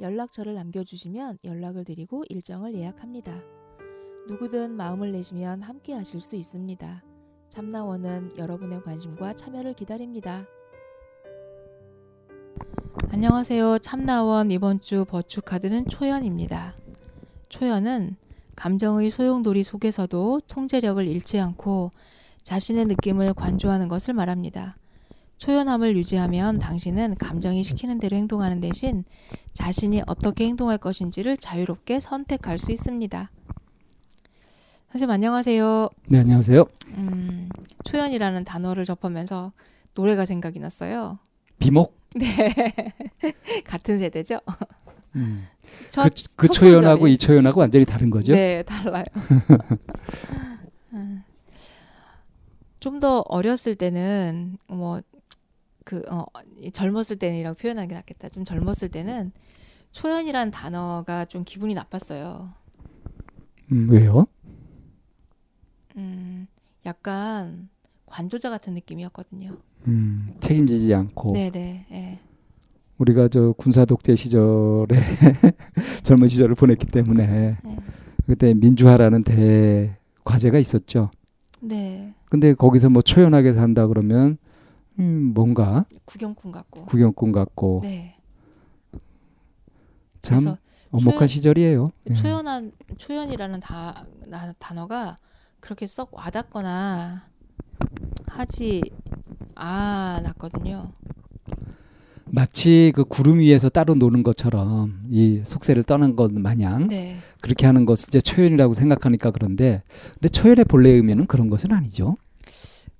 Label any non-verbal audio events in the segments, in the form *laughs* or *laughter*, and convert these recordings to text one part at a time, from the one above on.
연락처를 남겨주시면 연락을 드리고 일정을 예약합니다. 누구든 마음을 내시면 함께 하실 수 있습니다. 참나원은 여러분의 관심과 참여를 기다립니다. 안녕하세요. 참나원 이번 주 버추 카드는 초연입니다. 초연은 감정의 소용돌이 속에서도 통제력을 잃지 않고 자신의 느낌을 관조하는 것을 말합니다. 초연함을 유지하면 당신은 감정이 시키는 대로 행동하는 대신 자신이 어떻게 행동할 것인지를 자유롭게 선택할 수 있습니다. 선생님 안녕하세요. 네, 안녕하세요. 음, 초연이라는 단어를 접하면서 노래가 생각이 났어요. 비목? 네. *laughs* 같은 세대죠? 음. 첫, 그, 그첫 초연하고. 이 초연하고 완전히 다른 거죠? 네, 달라요. *laughs* 좀더 어렸을 때는 뭐 그 어, 젊었을 때는이라고 표현하는 게 낫겠다. 좀 젊었을 때는 초연이란 단어가 좀 기분이 나빴어요. 음, 왜요? 음, 약간 관조자 같은 느낌이었거든요. 음, 책임지지 않고 네, 네, 예. 우리가 저 군사 독재 시절에 *laughs* 젊은 시절을 보냈기 때문에 네. 그때 민주화라는 대 과제가 있었죠. 네. 근데 거기서 뭐 초연하게 산다 그러면 음, 뭔가 구경꾼 같고. 구경꾼 같고 네. 참 엄혹한 초연- 시절이에요. 예. 초연한 초연이라는 다, 나- 단어가 그렇게 썩 와닿거나 하지 않았거든요. 마치 그 구름 위에서 따로 노는 것처럼 이 속세를 떠난 것 마냥 네. 그렇게 하는 것을 이제 초연이라고 생각하니까 그런데 근데 초연의 본래 의미는 그런 것은 아니죠.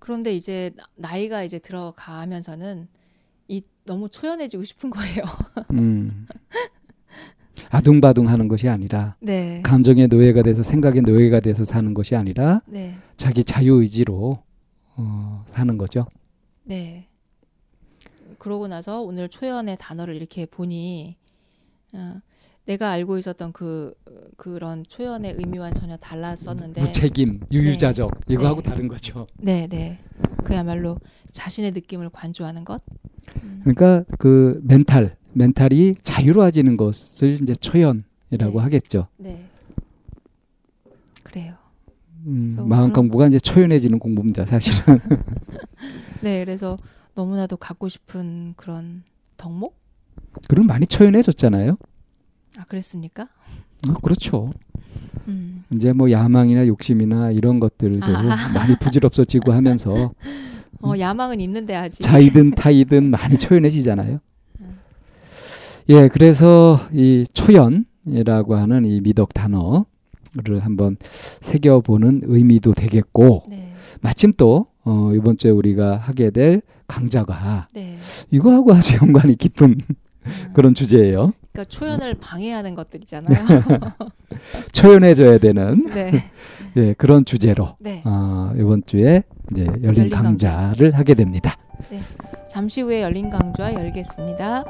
그런데 이제 나- 나이가 이제 들어가면서는 이 너무 초연해지고 싶은 거예요. *laughs* 음. 아둥바둥 하는 것이 아니라 네. 감정의 노예가 돼서 생각의 노예가 돼서 사는 것이 아니라 네. 자기 자유 의지로 어, 사는 거죠. 네. 그러고 나서 오늘 초연의 단어를 이렇게 보니 어, 내가 알고 있었던 그 그런 초연의 의미와는 전혀 달랐었는데 무책임, 유유자적 이거하고 네. 다른 거죠. 네, 네. 그야말로 자신의 느낌을 관조하는 것. 음, 그러니까 그 멘탈, 멘탈이 자유로워지는 것을 이제 초연이라고 네. 하겠죠. 네. 그래요. 음, 마음 공부가 이제 초연해지는 공부입니다, 사실은. *laughs* 네, 그래서 너무나도 갖고 싶은 그런 덕목? 그럼 많이 초연해졌잖아요. 아, 그랬습니까? 어, 그렇죠. 음. 이제 뭐 야망이나 욕심이나 이런 것들도 아하. 많이 부질없어지고 하면서 *laughs* 어, 야망은 있는데 아직. 자이든 타이든 많이 초연해지잖아요. 음. 예, 그래서 이 초연이라고 하는 이 미덕 단어를 한번 새겨보는 의미도 되겠고 네. 마침 또 어, 이번 주에 우리가 하게 될 강좌가 네. 이거하고 아주 연관이 깊은 음. 그런 주제예요. 그러니까 초연을 방해하는 것들이잖아요. *laughs* 초연해져야 되는 *laughs* 네. 예, 그런 주제로 네. 어, 이번 주에 이제 열린 열린 강좌. 강좌를 하게 됩니다. 잠시 후에 열린 강좌 열겠습니다.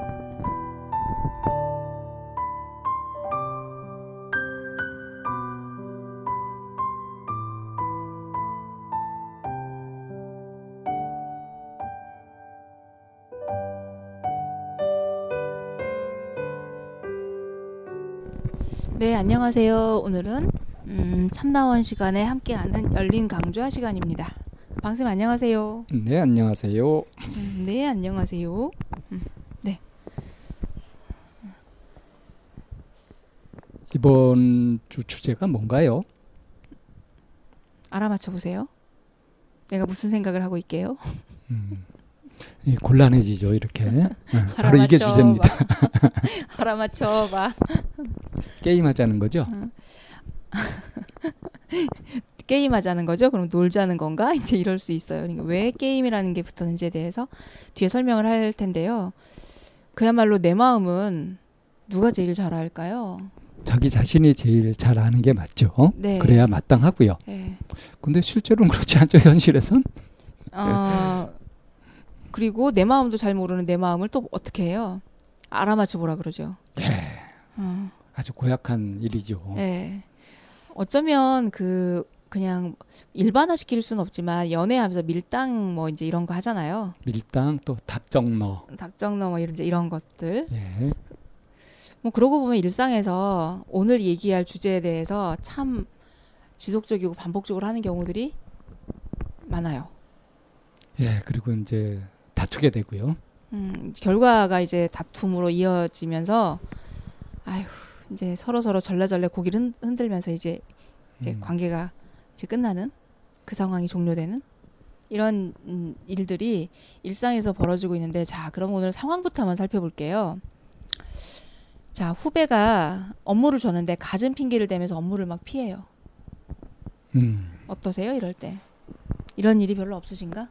네, 안녕하세요. 오늘은 음, 참나원 시간에 함께하는 열린 강좌 시간입니다. 방쌤 안녕하세요. 네, 안녕하세요. 음, 네, 안녕하세요. 이번 주 주제가 뭔가요? 알아맞혀 보세요. 내가 무슨 생각을 하고 있게요? 곤란해지죠 이렇게. 어, 바로 이게 주제입니다. 봐. 알아맞혀 봐. 게임하자는 거죠. *laughs* 게임하자는 거죠? 그럼 놀자는 건가? *laughs* 이제 이럴 수 있어요. 그러니까 왜 게임이라는 게 붙었는지에 대해서 뒤에 설명을 할 텐데요. 그야말로 내 마음은 누가 제일 잘 알까요? 자기 자신이 제일 잘 아는 게 맞죠. 네. 그래야 마땅하고요. 예. 근데 실제로는 그렇지 않죠 현실에선. 어, 그리고 내 마음도 잘 모르는 내 마음을 또 어떻게 해요? 알아맞혀 보라 그러죠. 예. 어, 아주 고약한 일이죠. 예. 어쩌면 그 그냥 일반화 시킬 수는 없지만 연애하면서 밀당 뭐 이제 이런 거 하잖아요. 밀당 또 답정너. 답정너 뭐 이런 이제 이런 것들. 예. 뭐 그러고 보면 일상에서 오늘 얘기할 주제에 대해서 참 지속적이고 반복적으로 하는 경우들이 많아요. 예. 그리고 이제 다투게 되고요. 음, 결과가 이제 다툼으로 이어지면서 아휴 이제 서로 서로 절레절레 고기를 흔- 흔들면서 이제 이제 음. 관계가 이제 끝나는 그 상황이 종료되는 이런 음, 일들이 일상에서 벌어지고 있는데 자 그럼 오늘 상황부터 한번 살펴볼게요. 자 후배가 업무를 줬는데 갖은 핑계를 대면서 업무를 막 피해요. 음. 어떠세요 이럴 때? 이런 일이 별로 없으신가?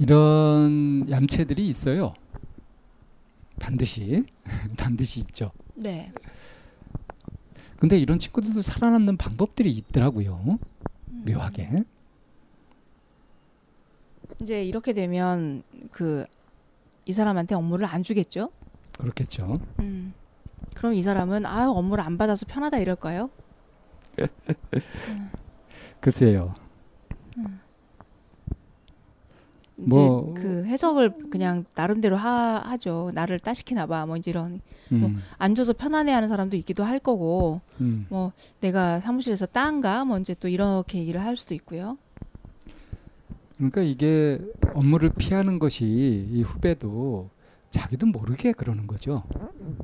이런 얌체들이 있어요. 반드시 *laughs* 반드시 있죠. 네. 근데 이런 친구들도 살아남는 방법들이 있더라고요. 음. 묘하게. 이제 이렇게 되면 그 이 사람한테 업무를 안 주겠죠? 그렇겠죠. 음. 그럼 이 사람은 아 업무를 안 받아서 편하다 이럴까요? *laughs* 글쎄요. 이제 뭐- 그 해석을 그냥 나름대로 하, 하죠. 나를 따시키나 봐. 뭐 이제 이런 뭐 음, 안 줘서 편안해 하는 사람도 있기도 할 거고 음. 뭐 내가 사무실에서 딴가 뭐 이제 또 이렇게 얘기를 할 수도 있고요. 그러니까 이게 업무를 피하는 것이 이 후배도 자기도 모르게 그러는 거죠. 음,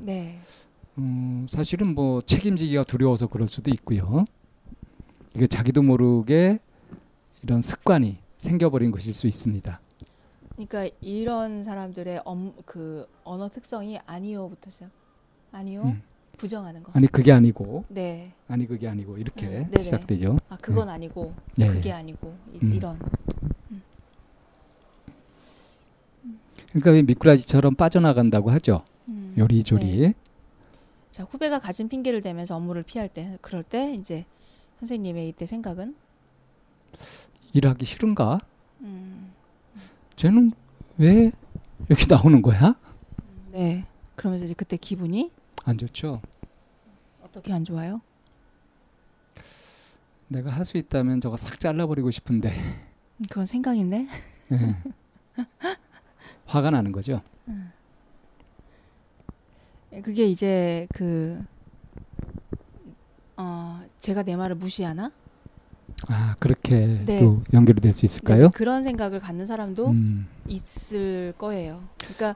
네. 음, 사실은 뭐 책임지기가 두려워서 그럴 수도 있고요. 이게 자기도 모르게 이런 습관이 생겨버린 것일 수 있습니다. 그러니까 이런 사람들의 업, 그 언어 특성이 아니요부터 시작. 아니요. 음. 부정하는 거. 아니 그게 아니고 네. 아니 그게 아니고 이렇게 음. 시작되죠. 아 그건 아니고 예. 그게 아니고 이, 음. 이런. 그러니까 왜 미꾸라지처럼 빠져나간다고 하죠. 음. 요리조리. 네. 자 후배가 가진 핑계를 대면서 업무를 피할 때 그럴 때 이제 선생님의 이때 생각은 일하기 싫은가? 음, 쟤는 왜 여기 나오는 거야? 네 그러면서 이제 그때 기분이 안 좋죠. 어떻게 안 좋아요? 내가 할 수 있다면 저거 싹 잘라버리고 싶은데 음, 그건 생각인데 예. 화가 나는 거죠. 그게 이제 그 어, 제가 내 말을 무시하나? 아 그렇게 네. 또 연결이 될 수 있을까요? 네, 그런 생각을 갖는 사람도 음, 있을 거예요. 그러니까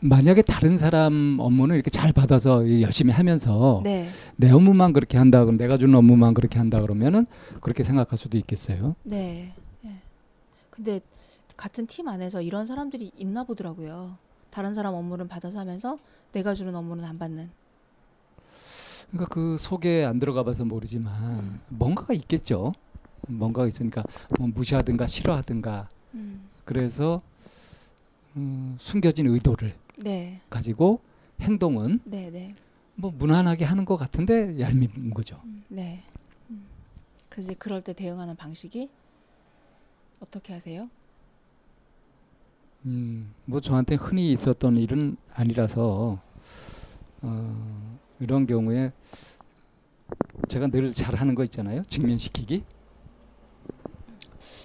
만약에 다른 사람 업무는 이렇게 잘 받아서 열심히 하면서 네, 내 업무만 그렇게 한다 그럼 내가 주는 업무만 그렇게 한다 그러면은 그렇게 생각할 수도 있겠어요. 네. 예. 근데 같은 팀 안에서 이런 사람들이 있나 보더라고요. 다른 사람 업무를 받아서 하면서 내가 주는 업무는 안 받는. 그러니까 그 속에 안 들어가 봐서 모르지만 음. 뭔가가 있겠죠. 뭔가가 있으니까 뭐 무시하든가 싫어하든가 음. 그래서 음, 숨겨진 의도를 네, 가지고 행동은 네, 네, 뭐 무난하게 하는 것 같은데 얄밉은 거죠. 음, 네. 음. 그래서 그럴 때 대응하는 방식이 어떻게 하세요? 음, 뭐 저한테 흔히 있었던 일은 아니라서 어, 이런 경우에 제가 늘 잘하는 거 있잖아요. 직면시키기.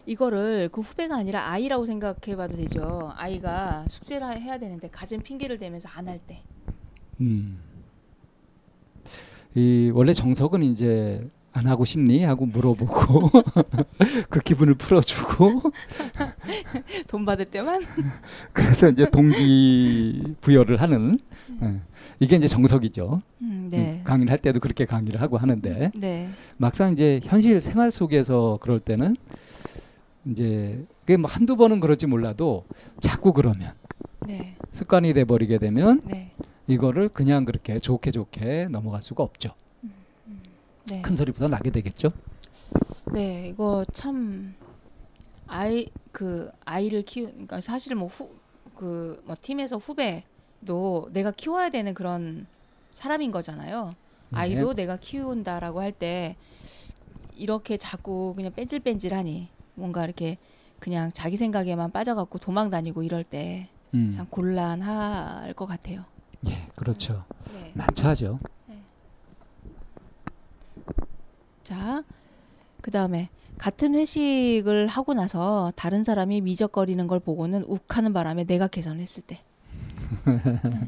이거를 그 후배가 아니라 아이라고 생각해봐도 되죠. 아이가 숙제를 해야 되는데 가진 핑계를 대면서 안 할 때. 음. 이 원래 정석은 이제 안 하고 싶니 하고 물어보고 *laughs* 그 기분을 풀어주고 *laughs* 돈 받을 때만. *laughs* 그래서 이제 동기 부여를 하는 예. 이게 이제 정석이죠. 음, 네. 음, 강의를 할 때도 그렇게 강의를 하고 하는데 네. 막상 이제 현실 생활 속에서 그럴 때는 이제 그게 뭐 한두 번은 그럴지 몰라도 자꾸 그러면 네. 습관이 돼 버리게 되면 네. 이거를 그냥 그렇게 좋게 좋게 넘어갈 수가 없죠. 네. 큰 소리부터 나게 되겠죠. 네, 이거 참 아이 그 아이를 키우 그러니까 사실 뭐 후 그 뭐 팀에서 후배도 내가 키워야 되는 그런 사람인 거잖아요. 예. 아이도 내가 키운다라고 할 때 이렇게 자꾸 그냥 뺀질뺀질하니 뭔가 이렇게 그냥 자기 생각에만 빠져갖고 도망 다니고 이럴 때참 음. 곤란할 것 같아요. 예, 그렇죠. 네. 난처하죠. 자, 그 다음에 같은 회식을 하고 나서 다른 사람이 미적거리는 걸 보고는 욱하는 바람에 내가 계산했을 때 *laughs*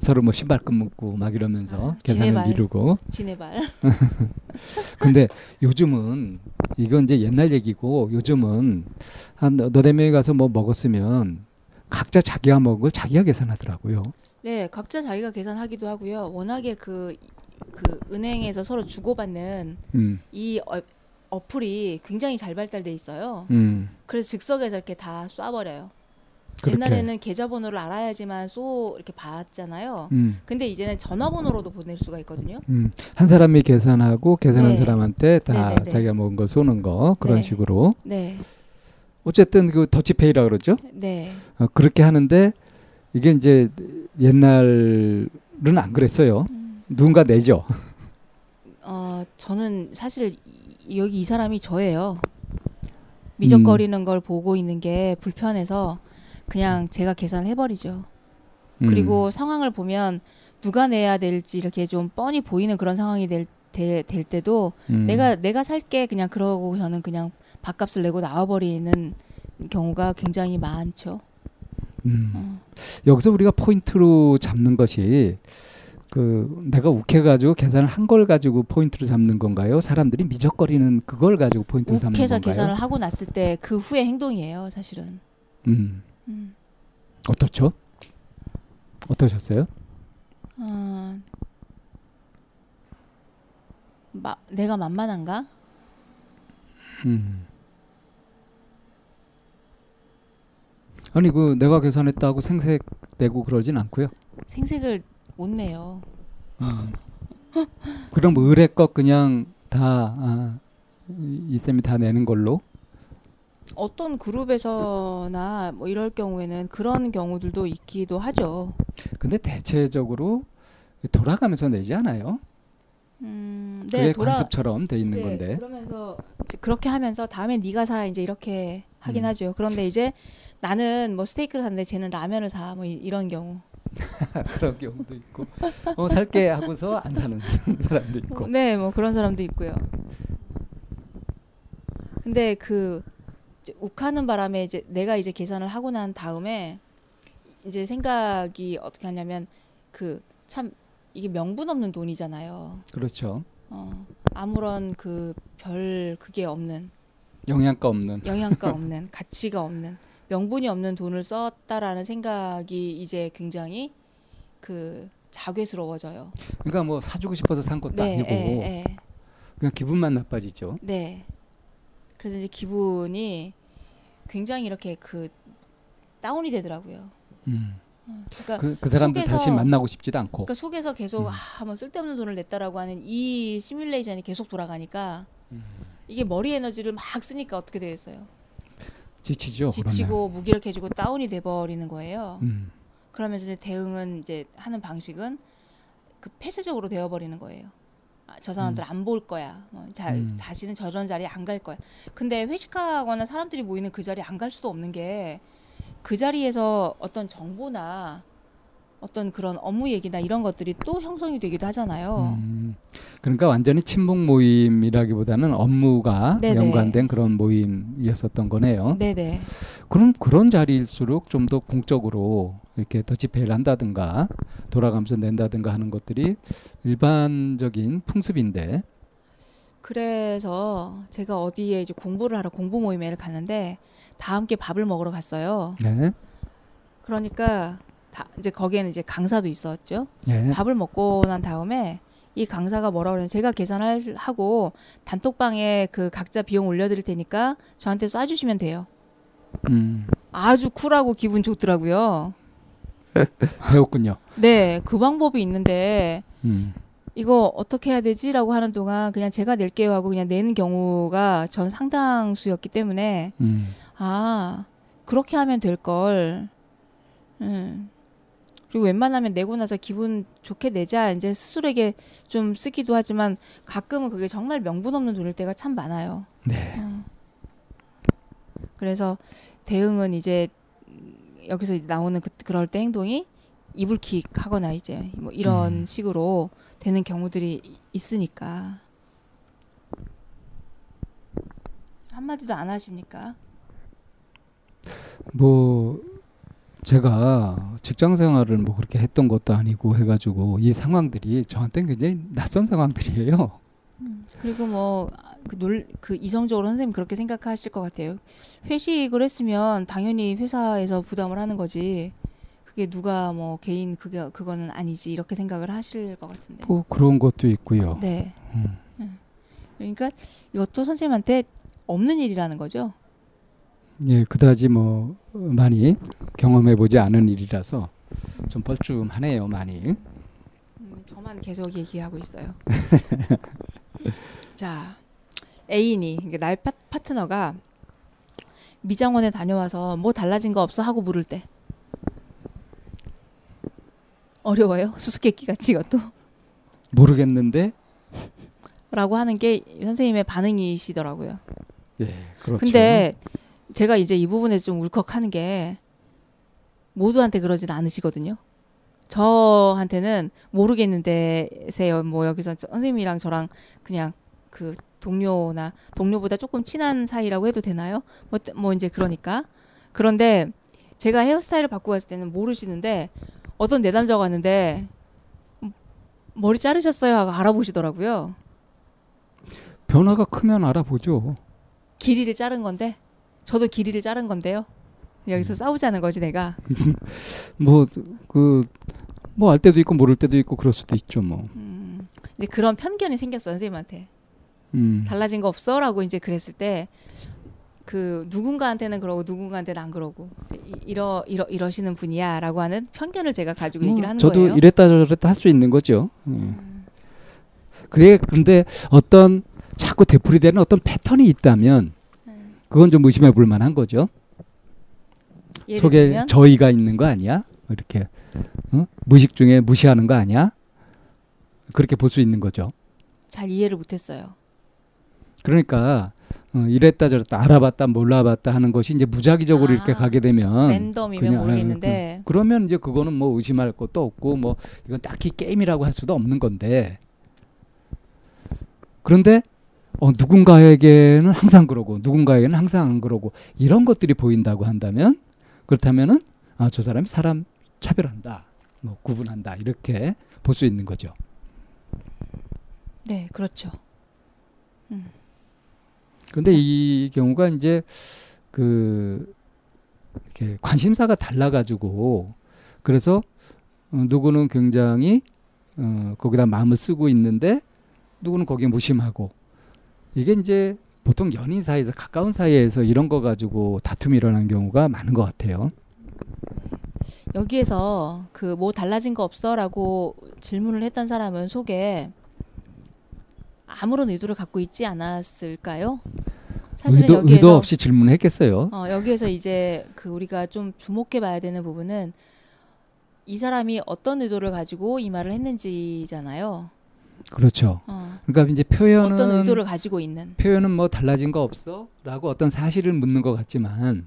서로 뭐 신발끈 묶고 막 이러면서 아, 계산을 지네발. 미루고. 지네발. *laughs* 근데 요즘은 이건 이제 옛날 얘기고 요즘은 한 너네 명이 가서 뭐 먹었으면 각자 자기가 먹은 걸 자기가 계산하더라고요. 네, 각자 자기가 계산하기도 하고요. 워낙에 그, 그 은행에서 서로 주고받는 음, 이 어, 어플이 굉장히 잘 발달돼 있어요. 음, 그래서 즉석에서 이렇게 다 쏴버려요. 그렇게. 옛날에는 계좌번호를 알아야지만 쏘 이렇게 봤잖아요. 음, 근데 이제는 전화번호로도 보낼 수가 있거든요. 음. 한 사람이 계산하고 계산한 네. 사람한테 다 네, 네, 네. 자기가 먹은 거 쏘는 거 그런 네. 식으로. 네, 어쨌든 그 더치페이라 그러죠. 네, 어, 그렇게 하는데 이게 이제 옛날은 안 그랬어요. 음. 누군가 내죠. 어 저는 사실 이- 여기 이 사람이 저예요. 미적거리는 걸 보고 있는 게 불편해서 그냥 제가 계산을 해버리죠. 음. 그리고 상황을 보면 누가 내야 될지 이렇게 좀 뻔히 보이는 그런 상황이 될, 될, 될 때도 음. 내가 내가 살게 그냥 그러고 저는 그냥 밥값을 내고 나와버리는 경우가 굉장히 많죠. 음. 어. 여기서 우리가 포인트로 잡는 것이 그 내가 욱해가지고 계산을 한 걸 가지고 포인트로 잡는 건가요? 사람들이 미적거리는 그걸 가지고 포인트로 잡는 욱해서 건가요? 계산을 하고 났을 때 그 후의 행동이에요, 사실은. 음. 음. 어떻죠? 어떠셨어요? 어, 마, 내가 만만한가? 음. 아니 그 내가 계산했다고 생색 내고 그러진 않고요. 생색을 못 내요. 음. 그럼 의뢰껏 그냥 다 아, 이- 이 쌤이 다 내는 걸로. 어떤 그룹에서나 뭐 이럴 경우에는 그런 경우들도 있기도 하죠. 근데 대체적으로 돌아가면서 내지 않아요? 음, 그게 네, 돌아 관습처럼 돼 있는 건데. 그러면서 그렇게 하면서 다음에 네가 사 이제 이렇게 하긴 음. 하죠. 그런데 이제 나는 뭐 스테이크를 샀는데 쟤는 라면을 사 뭐 이런 경우. *laughs* 그런 경우도 있고 어 살게 하고서 안 사는 *laughs* 사람도 있고 네, 뭐 그런 사람도 있고요. 근데 그 욱하는 바람에 이제 내가 이제 계산을 하고 난 다음에 이제 생각이 어떻게 하냐면 그 참 이게 명분 없는 돈이잖아요. 그렇죠 어, 아무런 그 별 그게 없는 영양가 없는 영양가 *laughs* 없는 가치가 없는 명분이 없는 돈을 썼다라는 생각이 이제 굉장히 그 자괴스러워져요. 그러니까 뭐 사주고 싶어서 산 것도 네, 아니고 예, 예. 그냥 기분만 나빠지죠 네. 그래서 이제 기분이 굉장히 이렇게 그 다운이 되더라고요. 음. 어, 그러니까, 그, 그 사람들 속에서- 다시 만나고 싶지도 않고 그러니까 속에서 계속 음. 아, 뭐 쓸데없는 돈을 냈다라고 하는 이 시뮬레이션이 계속 돌아가니까 음. 이게 머리 에너지를 막 쓰니까 어떻게 되겠어요? 지치죠 지치고 무기력해지고 다운이 돼 버리는 거예요. 그러면. 음. 그러면서 이제 대응은 이제 하는 방식은 그 폐쇄적으로 되어 버리는 거예요. 아, 저 사람들 안볼 거야. 뭐 자, 음. 다시는 저런 자리에 안 갈 거야. 근데 회식하거나 사람들이 모이는 그 자리에 안 갈 수도 없는 게 그 자리에서 어떤 정보나 어떤 그런 업무 얘기나 이런 것들이 또 형성이 되기도 하잖아요. 음. 그러니까 완전히 친목 모임이라기보다는 업무가 네네. 연관된 그런 모임이었었던 거네요. 네네. 그럼 그런 자리일수록 좀 더 공적으로 이렇게 더치페이를 한다든가 돌아가면서 낸다든가 하는 것들이 일반적인 풍습인데 그래서 제가 어디에 이제 공부를 하러 공부 모임회를 갔는데 다 함께 밥을 먹으러 갔어요. 네. 그러니까 다 이제 거기에는 이제 강사도 있었죠. 네. 밥을 먹고 난 다음에 이 강사가 뭐라 그러냐면 제가 계산을 하고 단톡방에 그 각자 비용 올려드릴 테니까 저한테 쏴주시면 돼요. 음. 아주 쿨하고 기분 좋더라고요. *laughs* 배웠군요. 네, 그 방법이 있는데 음. 이거 어떻게 해야 되지라고 하는 동안 그냥 제가 낼게요 하고 그냥 내는 경우가 전 상당수였기 때문에 음. 아 그렇게 하면 될 걸. 음. 그리고 웬만하면 내고 나서 기분 좋게 내자 이제 스스로에게 좀 쓰기도 하지만 가끔은 그게 정말 명분 없는 돈일 때가 참 많아요. 네. 어. 그래서 대응은 이제 여기서 이제 나오는 그, 그럴 때 행동이 이불킥 하거나 이제 뭐 이런 음. 식으로 되는 경우들이 이- 있으니까 한마디도 안 하십니까? 뭐 제가 직장 생활을 뭐 그렇게 했던 것도 아니고 해가지고 이 상황들이 저한테는 굉장히 낯선 상황들이에요. 그리고 뭐그 놀그 이성적으로 선생님 그렇게 생각하실 것 같아요. 회식을 했으면 당연히 회사에서 부담을 하는 거지. 그게 누가 뭐 개인 그게 그거는 아니지 이렇게 생각을 하실 것 같은데. 뭐 그런 것도 있고요. 네. 음. 그러니까 이것도 선생님한테 없는 일이라는 거죠. 예, 그다지 뭐 많이 경험해 보지 않은 일이라서 좀 뻘쭘하네요, 많이. 음, 저만 계속 얘기하고 있어요. *laughs* 자, 애인이 그러니까 나의 파, 파트너가 미장원에 다녀와서 뭐 달라진 거 없어 하고 물을 때 어려워요. 수수께끼 같이 이것도 모르겠는데. 라고 하는 게 선생님의 반응이시더라고요. 예, 그렇죠. 근데 제가 이제 이 부분에서 좀 울컥하는 게 모두한테 그러진 않으시거든요. 저한테는 모르겠는데세요. 뭐 여기서 저- 선생님이랑 저랑 그냥 그 동료나 동료보다 조금 친한 사이라고 해도 되나요? 뭐, 때- 뭐 이제 그러니까 그런데 제가 헤어스타일을 바꾸고 갔을 때는 모르시는데 어떤 내담자가 왔는데 음, 머리 자르셨어요 하고 알아보시더라고요. 변화가 크면 알아보죠. 길이를 자른 건데 저도 길이를 자른 건데요. 여기서 싸우자는 거지 내가. *laughs* 뭐 그 뭐 알 때도 있고 모를 때도 있고 그럴 수도 있죠, 뭐. 음, 이제 그런 편견이 생겼어 선생님한테. 음. 달라진 거 없어라고 이제 그랬을 때 그 누군가한테는 그러고 누군가한테는 안 그러고 이- 이러 이러 이러시는 분이야라고 하는 편견을 제가 가지고 얘기를 뭐 하는 저도 거예요. 이랬다 저랬다 할 수 있는 거죠. 예. 음, 그래 근데 어떤 자꾸 되풀이되는 어떤 패턴이 있다면 음. 그건 좀 의심해 볼 만한 거죠. 속에 들면 저희가 있는 거 아니야? 이렇게 어? 무의식 중에 무시하는 거 아니야? 그렇게 볼 수 있는 거죠. 잘 이해를 못했어요. 그러니까 어, 이랬다 저랬다 알아봤다 몰라봤다 하는 것이 이제 무작위적으로 아, 이렇게 가게 되면 랜덤이면 그냥, 모르겠는데 그, 러면 이제 그거는 뭐 의심할 것도 없고 뭐 이건 딱히 게임이라고 할 수도 없는 건데 그런데 어, 누군가에게는 항상 그러고 누군가에게는 항상 안 그러고 이런 것들이 보인다고 한다면 그렇다면은 아 저 사람이 사람 차별한다 뭐 구분한다 이렇게 볼 수 있는 거죠. 네 그렇죠. 근데 이 경우가 이제 그 이렇게 관심사가 달라가지고 그래서 어, 누구는 굉장히 어, 거기다 마음을 쓰고 있는데 누구는 거기에 무심하고 이게 이제 보통 연인 사이에서 가까운 사이에서 이런 거 가지고 다툼이 일어나는 경우가 많은 것 같아요. 여기에서 그 뭐 달라진 거 없어라고 질문을 했던 사람은 속에 아무런 의도를 갖고 있지 않았을까요? 사실은 의도, 여기에서 의도 없이 질문했겠어요. 어, 여기에서 이제 그 우리가 좀 주목해 봐야 되는 부분은 이 사람이 어떤 의도를 가지고 이 말을 했는지잖아요. 그렇죠. 어, 그러니까 이제 표현은 어떤 의도를 가지고 있는. 표현은 뭐 달라진 거 없어?라고 어떤 사실을 묻는 것 같지만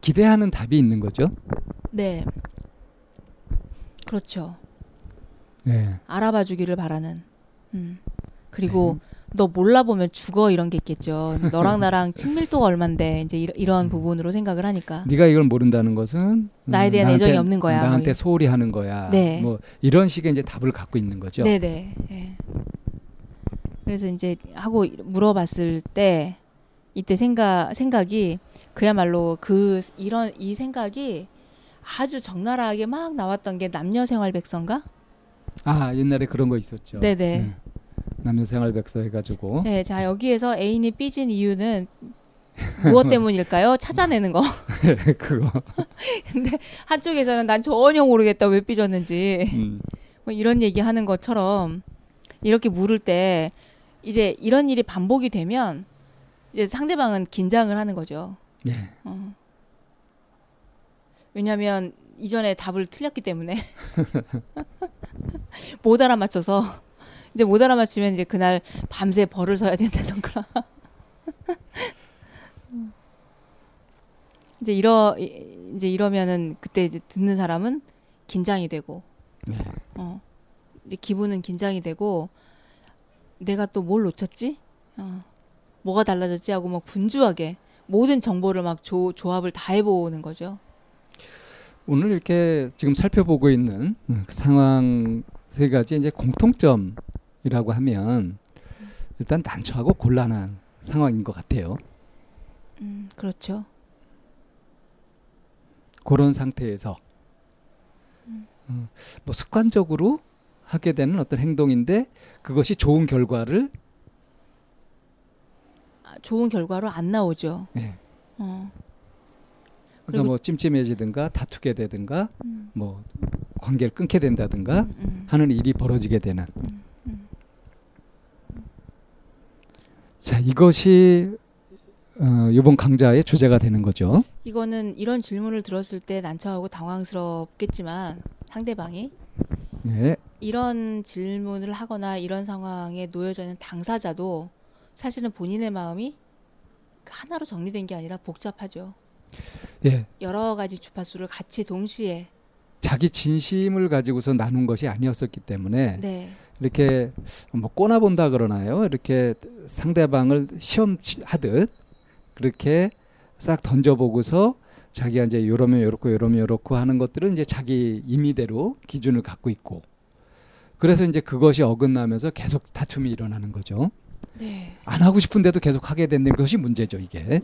기대하는 답이 있는 거죠. 네. 그렇죠. 네. 알아봐 주기를 바라는. 음. 그리고 너 몰라보면 죽어 이런 게 있겠죠. 너랑 *laughs* 나랑 친밀도가 얼만데 이제 이런, 이런 부분으로 생각을 하니까. 네가 이걸 모른다는 것은 나에 대한 나한테- 애정이 없는 거야. 나한테 뭐 소홀히 하는 거야. 네. 뭐 이런 식의 이제 답을 갖고 있는 거죠. 네네. 예. 그래서 이제 하고 물어봤을 때 이때 생각 생각이 그야말로 그 이런 이 생각이 아주 적나라하게 막 나왔던 게 남녀 생활 백서인가? 아 옛날에 그런 거 있었죠. 네네. 음. 남녀생활백서 해가지고 네, 자 여기에서 애인이 삐진 이유는 무엇 때문일까요? *laughs* 찾아내는 거. 그거. *laughs* 근데 한쪽에서는 난 전혀 모르겠다 왜 삐졌는지 음. 뭐 이런 얘기 하는 것처럼 이렇게 물을 때 이제 이런 일이 반복이 되면 이제 상대방은 긴장을 하는 거죠. 네. 어. 왜냐하면 이전에 답을 틀렸기 때문에 *laughs* 못 알아맞혀서 이제 못 알아맞히면 이제 그날 밤새 벌을 서야 된다던가. *laughs* 이제 이러 이제 이러면은 그때 이제 듣는 사람은 긴장이 되고, 네. 어 이제 기분은 긴장이 되고 내가 또 뭘 놓쳤지? 어 뭐가 달라졌지 하고 막 분주하게 모든 정보를 막 조, 조합을 다 해보는 거죠. 오늘 이렇게 지금 살펴보고 있는 음, 그 상황 세 가지 이제 공통점 이라고 하면 일단 난처하고 곤란한 상황인 것 같아요. 음, 그렇죠. 그런 상태에서 어, 뭐 습관적으로 하게 되는 어떤 행동인데 그것이 좋은 결과를 아, 좋은 결과로 안 나오죠. 예. 어, 그러니까 뭐 찜찜해지든가 다투게 되든가 음, 뭐 관계를 끊게 된다든가 음, 음, 하는 일이 벌어지게 되는 음, 음. 자 이것이 어, 이번 강좌의 주제가 되는 거죠. 이거는 이런 질문을 들었을 때 난처하고 당황스럽겠지만 상대방이 네, 이런 질문을 하거나 이런 상황에 놓여져 있는 당사자도 사실은 본인의 마음이 하나로 정리된 게 아니라 복잡하죠. 예, 여러 가지 주파수를 같이 동시에 자기 진심을 가지고서 나눈 것이 아니었었기 때문에 네, 이렇게 뭐 꼬나 본다 그러나요? 이렇게 상대방을 시험하듯 그렇게 싹 던져보고서 자기가 이제 요러면 요렇고 요러면 요렇고 하는 것들은 이제 자기 임의대로 기준을 갖고 있고 그래서 이제 그것이 어긋나면서 계속 다툼이 일어나는 거죠. 네, 안 하고 싶은데도 계속 하게 되는 것이 문제죠, 이게.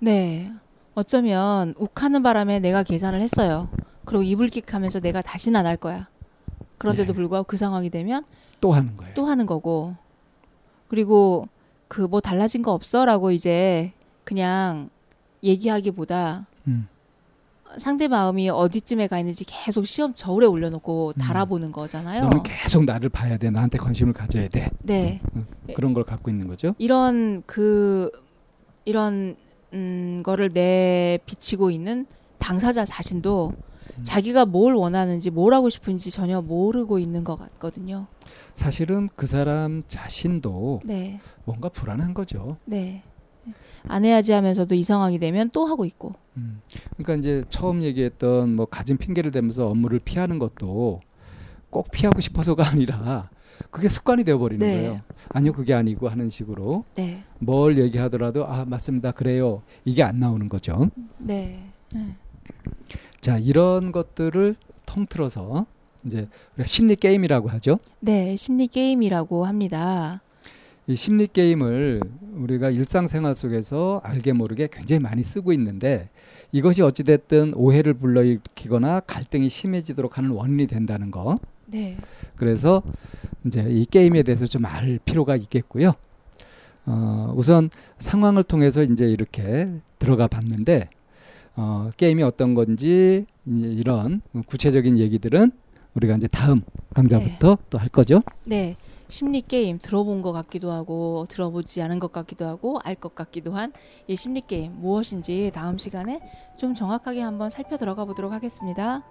네. 어쩌면 욱하는 바람에 내가 계산을 했어요. 그리고 이불킥하면서 내가 다시는 안 할 거야. 그런데도 예. 불구하고 그 상황이 되면 또 하는 거예요. 또 하는 거고 그리고 그 뭐 달라진 거 없어라고 이제 그냥 얘기하기보다 음. 상대 마음이 어디쯤에 가 있는지 계속 시험 저울에 올려놓고 음. 달아보는 거잖아요. 너는 계속 나를 봐야 돼. 나한테 관심을 가져야 돼. 네, 그런 걸 갖고 있는 거죠. 이런 그 이런 음 거를 내 비치고 있는 당사자 자신도 음. 자기가 뭘 원하는지 뭘 하고 싶은지 전혀 모르고 있는 것 같거든요. 사실은 그 사람 자신도 네, 뭔가 불안한 거죠. 네. 안 해야지 하면서도 이 상황이 되면 또 하고 있고. 음. 그러니까 이제 처음 얘기했던 뭐 가진 핑계를 대면서 업무를 피하는 것도 꼭 피하고 싶어서가 *laughs* 아니라 그게 습관이 되어 버리는 네. 거예요. 아니요, 그게 아니고 하는 식으로 네, 뭘 얘기하더라도 아 맞습니다, 그래요. 이게 안 나오는 거죠. 네. 네. 자, 이런 것들을 통틀어서 이제 우리가 심리 게임이라고 하죠. 네, 심리 게임이라고 합니다. 이 심리 게임을 우리가 일상생활 속에서 알게 모르게 굉장히 많이 쓰고 있는데 이것이 어찌됐든 오해를 불러일으키거나 갈등이 심해지도록 하는 원인이 된다는 거. 네, 그래서 이제 이 게임에 대해서 좀 알 필요가 있겠고요. 어, 우선 상황을 통해서 이제 이렇게 들어가 봤는데 어, 게임이 어떤 건지 이런 구체적인 얘기들은 우리가 이제 다음 강좌부터 또할 거죠. 네. 심리 게임 들어본 것 같기도 하고 들어보지 않은 것 같기도 하고 알 것 같기도 한 이 심리 게임 무엇인지 다음 시간에 좀 정확하게 한번 살펴 들어가 보도록 하겠습니다.